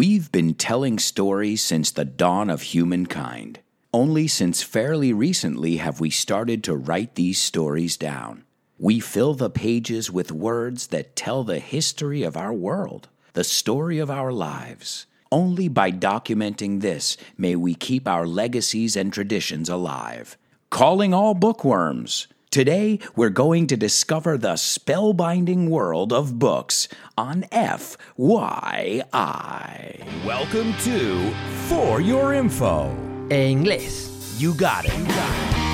We've been telling stories since the dawn of humankind. Only since fairly recently have we started to write these stories down. We fill the pages with words that tell the history of our world, the story of our lives. Only by documenting this may we keep our legacies and traditions alive. Calling all bookworms. Today, we're going to discover the spellbinding world of books on FYI. Welcome to For Your Info. En inglés. You got it. You got it.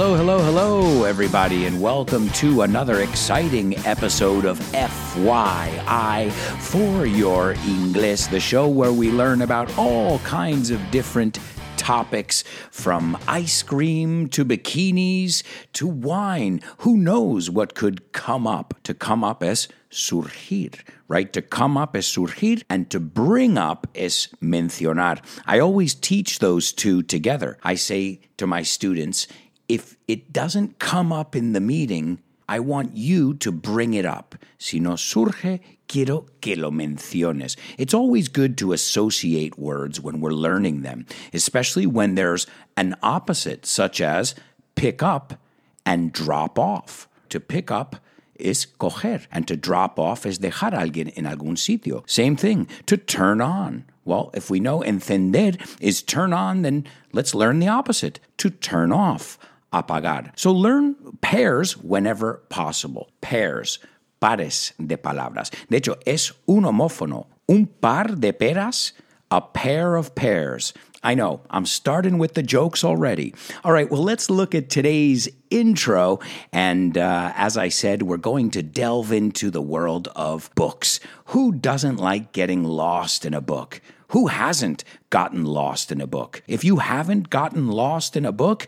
Hello, hello, hello, everybody, and welcome to another exciting episode of FYI for Your English, the show where we learn about all kinds of different topics from ice cream to bikinis to wine. Who knows what could come up? To come up as surgir, right? To come up es surgir and to bring up es mencionar. I always teach those two together. I say to my students, if it doesn't come up in the meeting, I want you to bring it up. Si no surge, quiero que lo menciones. It's always good to associate words when we're learning them, especially when there's an opposite, such as pick up and drop off. To pick up is coger, and to drop off is dejar alguien en algún sitio. Same thing, to turn on. Well, if we know encender is turn on, then let's learn the opposite, to turn off apagar. So learn pairs whenever possible. Pairs, pares de palabras. De hecho, es un homófono. Un par de peras, a pair of pears. I know, I'm starting with the jokes already. All right, well, let's look at today's intro. And uh, as I said, we're going to delve into the world of books. Who doesn't like getting lost in a book? Who hasn't gotten lost in a book? If you haven't gotten lost in a book,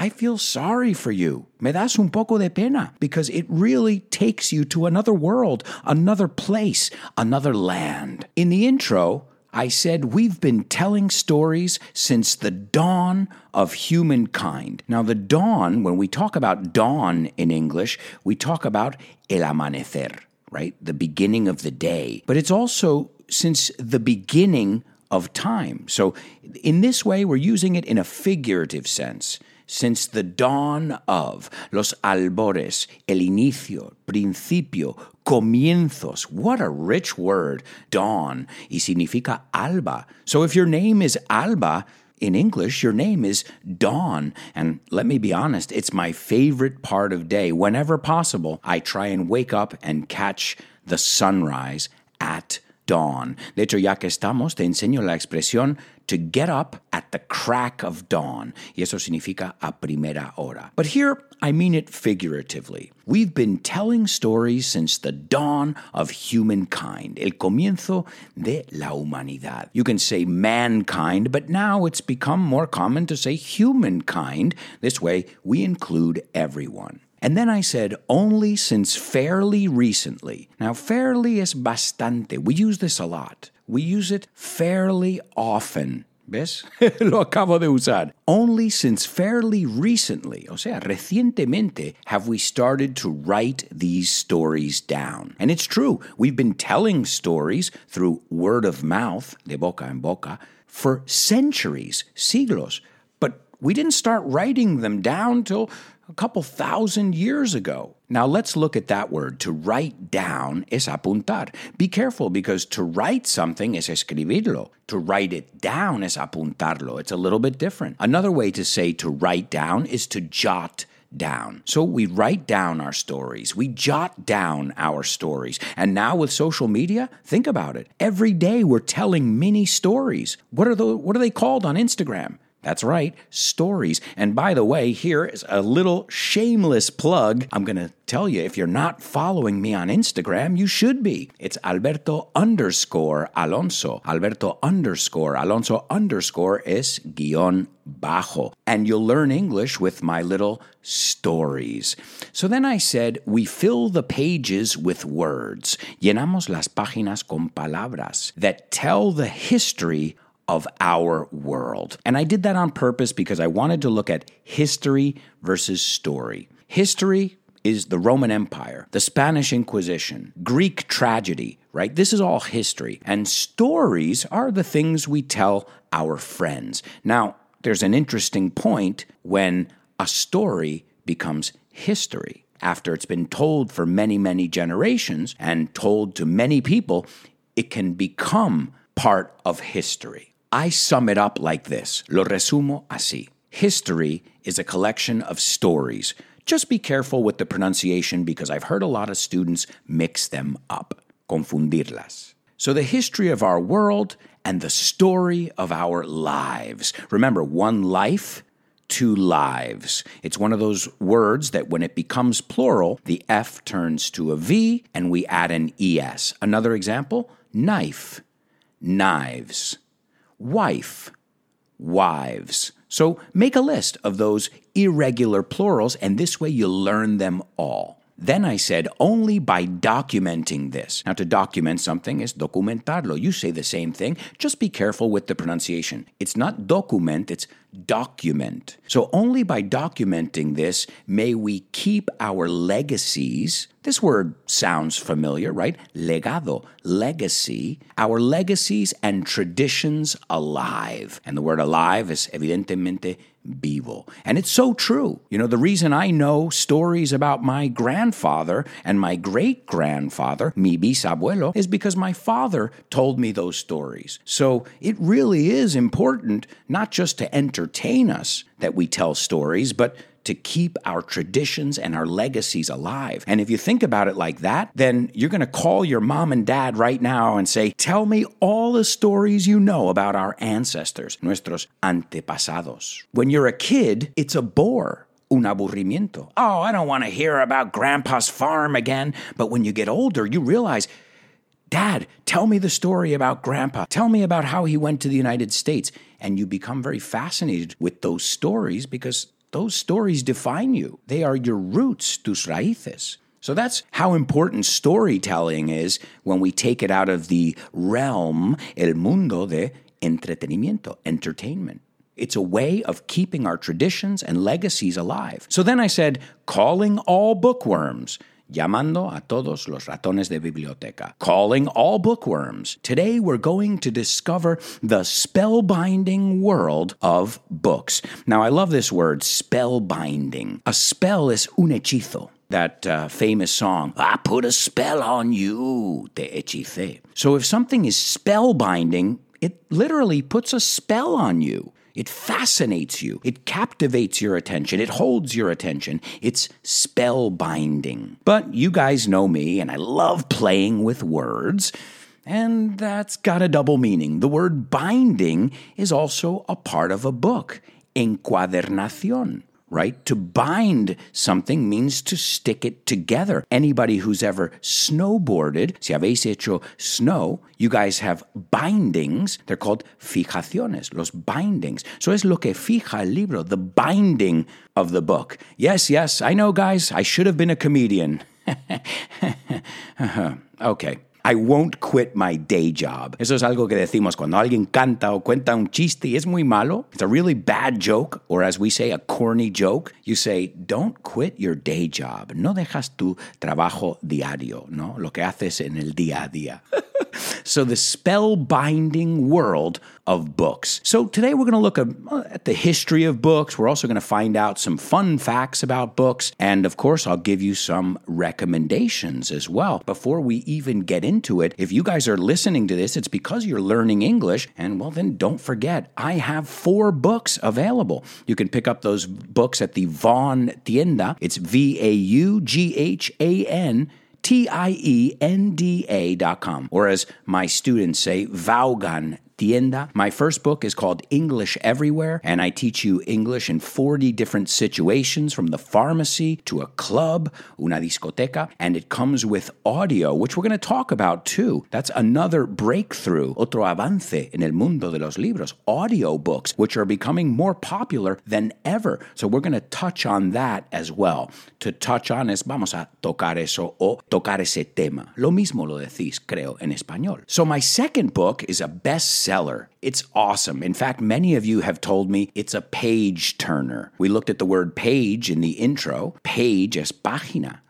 I feel sorry for you. Me das un poco de pena because it really takes you to another world, another place, another land. In the intro, I said we've been telling stories since the dawn of humankind. Now, the dawn, when we talk about dawn in English, we talk about el amanecer, right? The beginning of the day. But it's also since the beginning of time. So, in this way, we're using it in a figurative sense since the dawn of los albores, el inicio, principio, comienzos. What a rich word, dawn, y significa alba. So if your name is Alba, in English, your name is Dawn. And let me be honest, it's my favorite part of day. Whenever possible, I try and wake up and catch the sunrise at dawn. De hecho, ya que estamos, te enseño la expresión to get up at the crack of dawn. Y eso significa a primera hora. But here, I mean it figuratively. We've been telling stories since the dawn of humankind, el comienzo de la humanidad. You can say mankind, but now it's become more common to say humankind. This way, we include everyone. And then I said, only since fairly recently. Now, fairly is bastante. We use this a lot. We use it fairly often. ¿Ves? Lo acabo de usar. Only since fairly recently, o sea, recientemente, have we started to write these stories down. And it's true, we've been telling stories through word of mouth, de boca en boca, for centuries, siglos. But we didn't start writing them down till a couple thousand years ago. Now let's look at that word. To write down is apuntar. Be careful because to write something is escribirlo. To write it down is apuntarlo. It's a little bit different. Another way to say to write down is to jot down. So we write down our stories, we jot down our stories. And now with social media, think about it. Every day we're telling mini stories. What are the what are they called on Instagram? That's right, stories. And by the way, here is a little shameless plug. I'm going to tell you if you're not following me on Instagram, you should be. It's Alberto underscore Alonso. Alberto underscore Alonso underscore es guión bajo. And you'll learn English with my little stories. So then I said, we fill the pages with words. Llenamos las páginas con palabras that tell the history of our world. And I did that on purpose because I wanted to look at history versus story. History is the Roman Empire, the Spanish Inquisition, Greek tragedy, right? This is all history. And stories are the things we tell our friends. Now, there's an interesting point when a story becomes history. After it's been told for many, many generations and told to many people, it can become part of history. I sum it up like this lo resumo así. History is a collection of stories. Just be careful with the pronunciation because I've heard a lot of students mix them up, confundirlas. So, the history of our world and the story of our lives. Remember, one life, two lives. It's one of those words that when it becomes plural, the F turns to a V and we add an ES. Another example knife, knives, wife, wives. So make a list of those irregular plurals, and this way you'll learn them all. Then I said, only by documenting this. Now, to document something is documentarlo. You say the same thing, just be careful with the pronunciation. It's not document, it's document. So, only by documenting this may we keep our legacies. This word sounds familiar, right? Legado, legacy, our legacies and traditions alive. And the word alive is evidentemente vivo. And it's so true. You know, the reason I know stories about my grandfather and my great grandfather, mi bisabuelo, is because my father told me those stories. So it really is important not just to entertain us that we tell stories, but to keep our traditions and our legacies alive. And if you think about it like that, then you're going to call your mom and dad right now and say, Tell me all the stories you know about our ancestors, nuestros antepasados. When you're a kid, it's a bore un aburrimiento. Oh, I don't want to hear about grandpa's farm again. But when you get older, you realize, Dad, tell me the story about grandpa. Tell me about how he went to the United States. And you become very fascinated with those stories because those stories define you. They are your roots, tus raíces. So that's how important storytelling is when we take it out of the realm, el mundo de entretenimiento, entertainment. It's a way of keeping our traditions and legacies alive. So then I said, calling all bookworms llamando a todos los ratones de biblioteca, calling all bookworms. Today we're going to discover the spellbinding world of books. Now, I love this word, spellbinding. A spell is un hechizo that uh, famous song, I put a spell on you, te hechicé. So if something is spellbinding, it literally puts a spell on you. It fascinates you. It captivates your attention. It holds your attention. It's spellbinding. But you guys know me, and I love playing with words. And that's got a double meaning. The word binding is also a part of a book, encuadernación right? To bind something means to stick it together. Anybody who's ever snowboarded, si habéis hecho snow, you guys have bindings. They're called fijaciones, los bindings. So es lo que fija el libro, the binding of the book. Yes, yes, I know, guys, I should have been a comedian. Uh-huh. okay. I won't quit my day job. Eso es algo que decimos cuando alguien canta o cuenta un chiste y es muy malo. It's a really bad joke, or as we say, a corny joke. You say, don't quit your day job. No dejas tu trabajo diario, ¿no? Lo que haces en el día a día. so the spellbinding world of books. So today we're going to look uh, at the history of books. We're also going to find out some fun facts about books. And of course, I'll give you some recommendations as well. Before we even get into it, if you guys are listening to this, it's because you're learning English. And well, then don't forget, I have four books available. You can pick up those books at the Vaughan Tienda. It's V A U G H A N T I E N D A dot com. Or as my students say, Vaughan tienda. My first book is called English Everywhere, and I teach you English in 40 different situations from the pharmacy to a club, una discoteca, and it comes with audio, which we're going to talk about too. That's another breakthrough, otro avance en el mundo de los libros, audio books, which are becoming more popular than ever. So we're going to touch on that as well. To touch on es vamos a tocar eso o tocar ese tema. Lo mismo lo decís, creo, en español. So my second book is a best bestseller. It's awesome. In fact, many of you have told me it's a page turner. We looked at the word page in the intro. Page es página.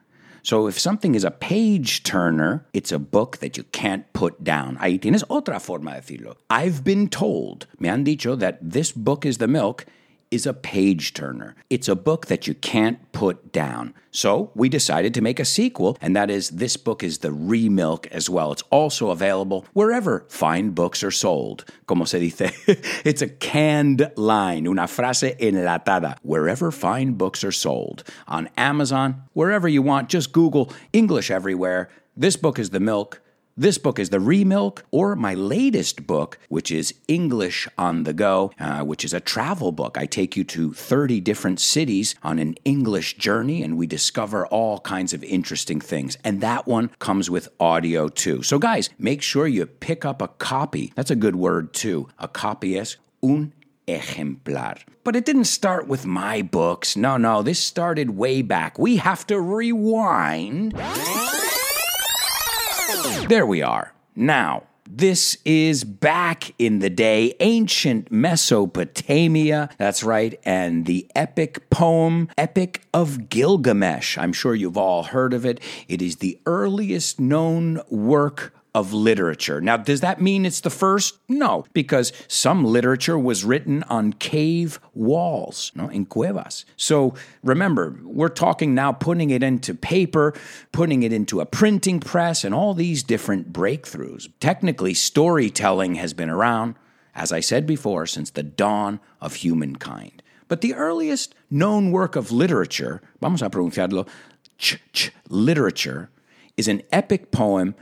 So if something is a page turner, it's a book that you can't put down. Ahí tienes otra forma de decirlo. I've been told, me han dicho, that this book is the milk is a page turner. It's a book that you can't put down. So we decided to make a sequel, and that is this book is the remilk as well. It's also available wherever fine books are sold. Como se dice, it's a canned line, una frase enlatada, wherever fine books are sold. On Amazon, wherever you want, just Google English everywhere. This book is the milk. This book is the Remilk, or my latest book, which is English on the Go, uh, which is a travel book. I take you to 30 different cities on an English journey, and we discover all kinds of interesting things. And that one comes with audio too. So, guys, make sure you pick up a copy. That's a good word too. A copy es un ejemplar. But it didn't start with my books. No, no, this started way back. We have to rewind. There we are. Now, this is back in the day, ancient Mesopotamia. That's right. And the epic poem, Epic of Gilgamesh. I'm sure you've all heard of it. It is the earliest known work of literature. Now, does that mean it's the first? No, because some literature was written on cave walls, no, in cuevas. So remember, we're talking now putting it into paper, putting it into a printing press, and all these different breakthroughs. Technically, storytelling has been around, as I said before, since the dawn of humankind. But the earliest known work of literature, vamos a pronunciarlo, ch, ch, literature, is an epic poem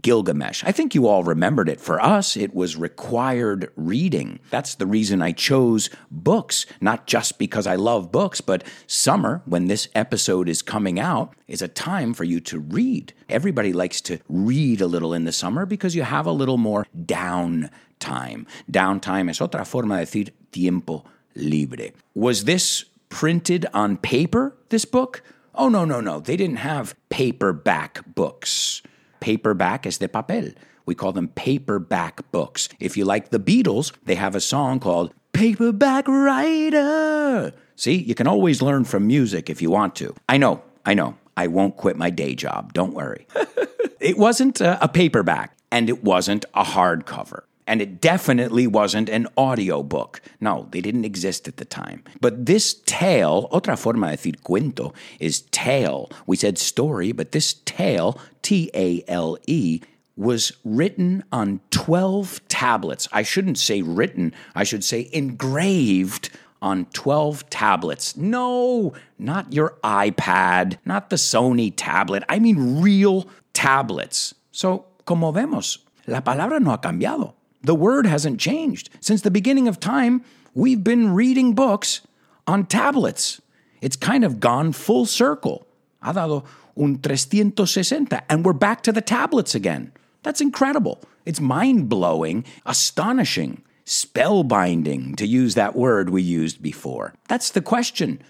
Gilgamesh. I think you all remembered it. For us, it was required reading. That's the reason I chose books, not just because I love books, but summer, when this episode is coming out, is a time for you to read. Everybody likes to read a little in the summer because you have a little more down time. Downtime es otra forma de decir tiempo libre. Was this printed on paper, this book? Oh, no, no, no. They didn't have paperback books paperback es de papel. We call them paperback books. If you like the Beatles, they have a song called Paperback Writer. See, you can always learn from music if you want to. I know, I know. I won't quit my day job. Don't worry. it wasn't a, a paperback, and it wasn't a hardcover. And it definitely wasn't an audiobook. No, they didn't exist at the time. But this tale, otra forma de decir cuento, is tale. We said story, but this tale, T A L E, was written on 12 tablets. I shouldn't say written, I should say engraved on 12 tablets. No, not your iPad, not the Sony tablet. I mean real tablets. So, como vemos, la palabra no ha cambiado. The word hasn't changed. Since the beginning of time, we've been reading books on tablets. It's kind of gone full circle. Ha dado un 360, and we're back to the tablets again. That's incredible. It's mind blowing, astonishing, spellbinding, to use that word we used before. That's the question.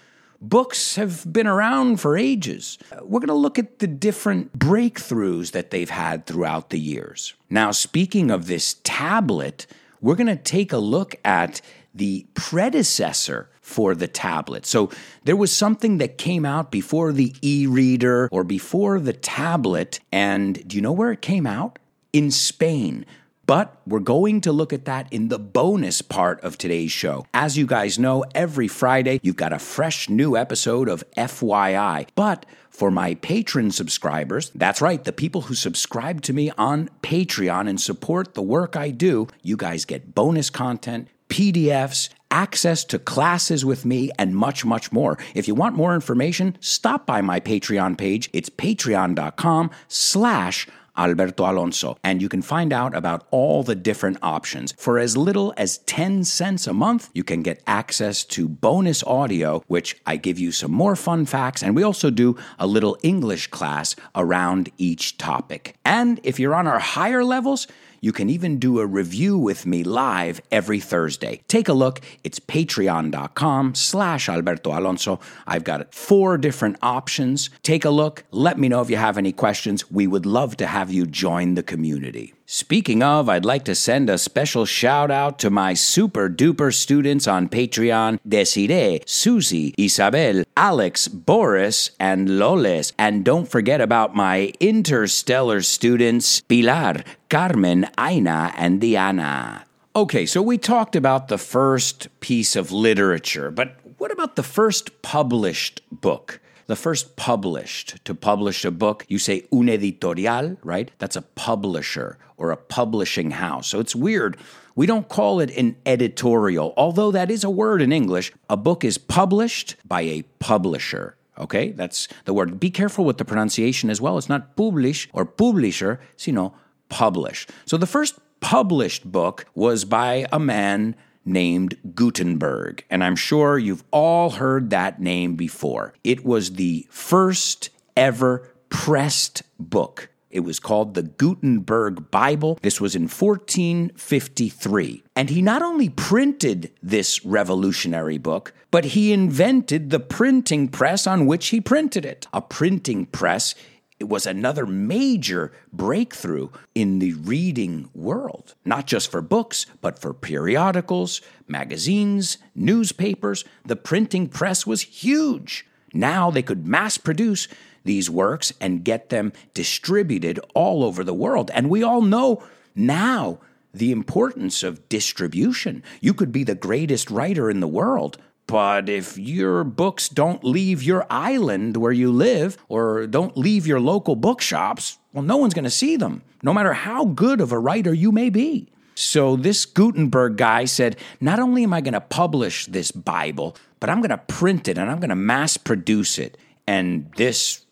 Books have been around for ages. We're going to look at the different breakthroughs that they've had throughout the years. Now, speaking of this tablet, we're going to take a look at the predecessor for the tablet. So there was something that came out before the e reader or before the tablet. And do you know where it came out? In Spain. But we're going to look at that in the bonus part of today's show. As you guys know, every Friday you've got a fresh new episode of FYI. But for my patron subscribers, that's right, the people who subscribe to me on Patreon and support the work I do, you guys get bonus content, PDFs, access to classes with me, and much, much more. If you want more information, stop by my Patreon page. It's patreon.com slash Alberto Alonso, and you can find out about all the different options. For as little as 10 cents a month, you can get access to bonus audio, which I give you some more fun facts, and we also do a little English class around each topic. And if you're on our higher levels, you can even do a review with me live every Thursday. Take a look. It's patreon.com slash Alberto Alonso. I've got four different options. Take a look. Let me know if you have any questions. We would love to have you join the community. Speaking of, I'd like to send a special shout out to my super duper students on Patreon Desiree, Susie, Isabel, Alex, Boris, and Loles. And don't forget about my interstellar students Pilar, Carmen, Aina, and Diana. Okay, so we talked about the first piece of literature, but what about the first published book? The first published. To publish a book, you say un editorial, right? That's a publisher or a publishing house. So it's weird. We don't call it an editorial, although that is a word in English. A book is published by a publisher. Okay, that's the word. Be careful with the pronunciation as well. It's not publish or publisher, sino publish. So the first published book was by a man named Gutenberg. And I'm sure you've all heard that name before. It was the first ever pressed book. It was called the Gutenberg Bible. This was in 1453. And he not only printed this revolutionary book, but he invented the printing press on which he printed it. A printing press it was another major breakthrough in the reading world, not just for books, but for periodicals, magazines, newspapers. The printing press was huge. Now they could mass produce these works and get them distributed all over the world. And we all know now the importance of distribution. You could be the greatest writer in the world, but if your books don't leave your island where you live or don't leave your local bookshops, well, no one's going to see them, no matter how good of a writer you may be. So this Gutenberg guy said, Not only am I going to publish this Bible, but I'm going to print it and I'm going to mass produce it. And this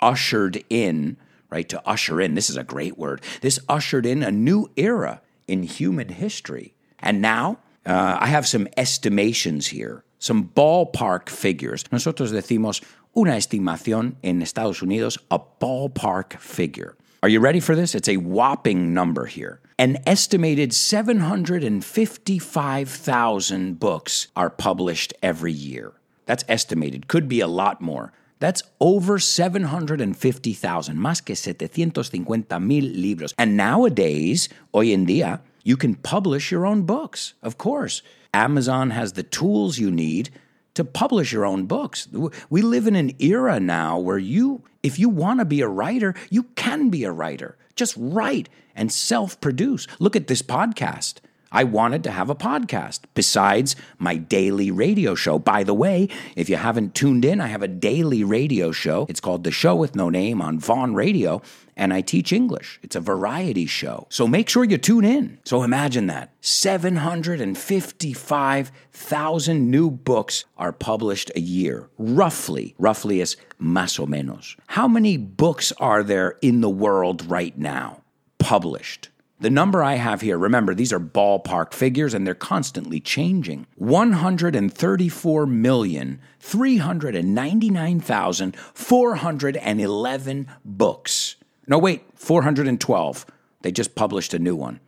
ushered in, right, to usher in, this is a great word, this ushered in a new era in human history. And now uh, I have some estimations here some ballpark figures. Nosotros decimos una estimación en Estados Unidos, a ballpark figure. Are you ready for this? It's a whopping number here. An estimated 755,000 books are published every year. That's estimated, could be a lot more. That's over 750,000, más que 750 mil libros. And nowadays, hoy en día, you can publish your own books, of course. Amazon has the tools you need to publish your own books. We live in an era now where you, if you want to be a writer, you can be a writer. Just write and self produce. Look at this podcast. I wanted to have a podcast besides my daily radio show. By the way, if you haven't tuned in, I have a daily radio show. It's called The Show with No Name on Vaughan Radio, and I teach English. It's a variety show. So make sure you tune in. So imagine that 755,000 new books are published a year, roughly, roughly as más o menos. How many books are there in the world right now published? The number I have here, remember, these are ballpark figures and they're constantly changing. 134,399,411 books. No, wait, 412. They just published a new one.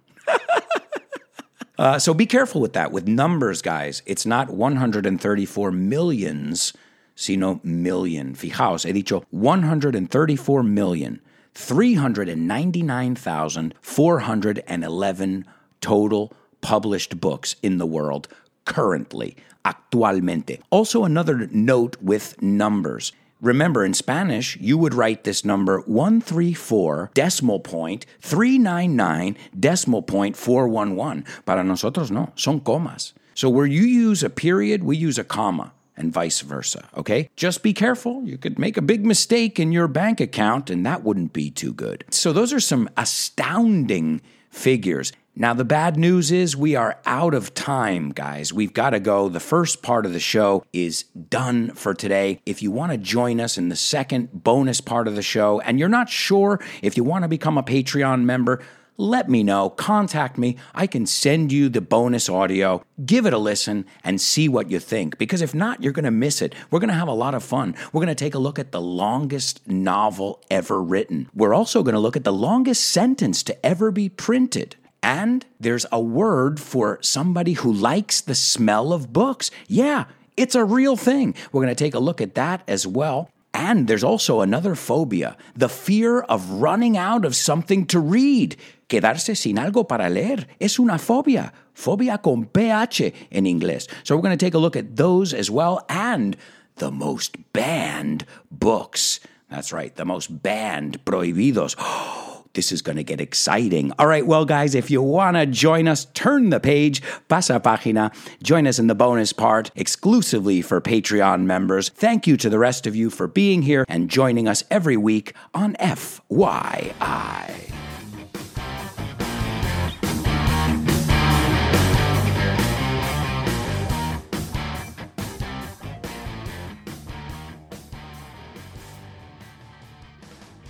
uh, so be careful with that. With numbers, guys, it's not 134 millions, sino million. Fijaos, he dicho 134 million. 399,411 total published books in the world currently, actualmente. Also, another note with numbers. Remember, in Spanish, you would write this number 134 decimal point 399 decimal point 411. Para nosotros, no, son comas. So where you use a period, we use a comma and vice versa. Okay? Just be careful. You could make a big mistake in your bank account, and that wouldn't be too good. So, those are some astounding figures. Now, the bad news is we are out of time, guys. We've got to go. The first part of the show is done for today. If you want to join us in the second bonus part of the show, and you're not sure if you want to become a Patreon member, let me know. Contact me. I can send you the bonus audio. Give it a listen and see what you think. Because if not, you're going to miss it. We're going to have a lot of fun. We're going to take a look at the longest novel ever written. We're also going to look at the longest sentence to ever be printed. And there's a word for somebody who likes the smell of books. Yeah, it's a real thing. We're going to take a look at that as well. And there's also another phobia the fear of running out of something to read. Quedarse sin algo para leer es una fobia. Fobia con PH in inglés. So we're going to take a look at those as well and the most banned books. That's right, the most banned, prohibidos. This is going to get exciting. All right, well, guys, if you want to join us, turn the page, pasa página, join us in the bonus part exclusively for Patreon members. Thank you to the rest of you for being here and joining us every week on FYI.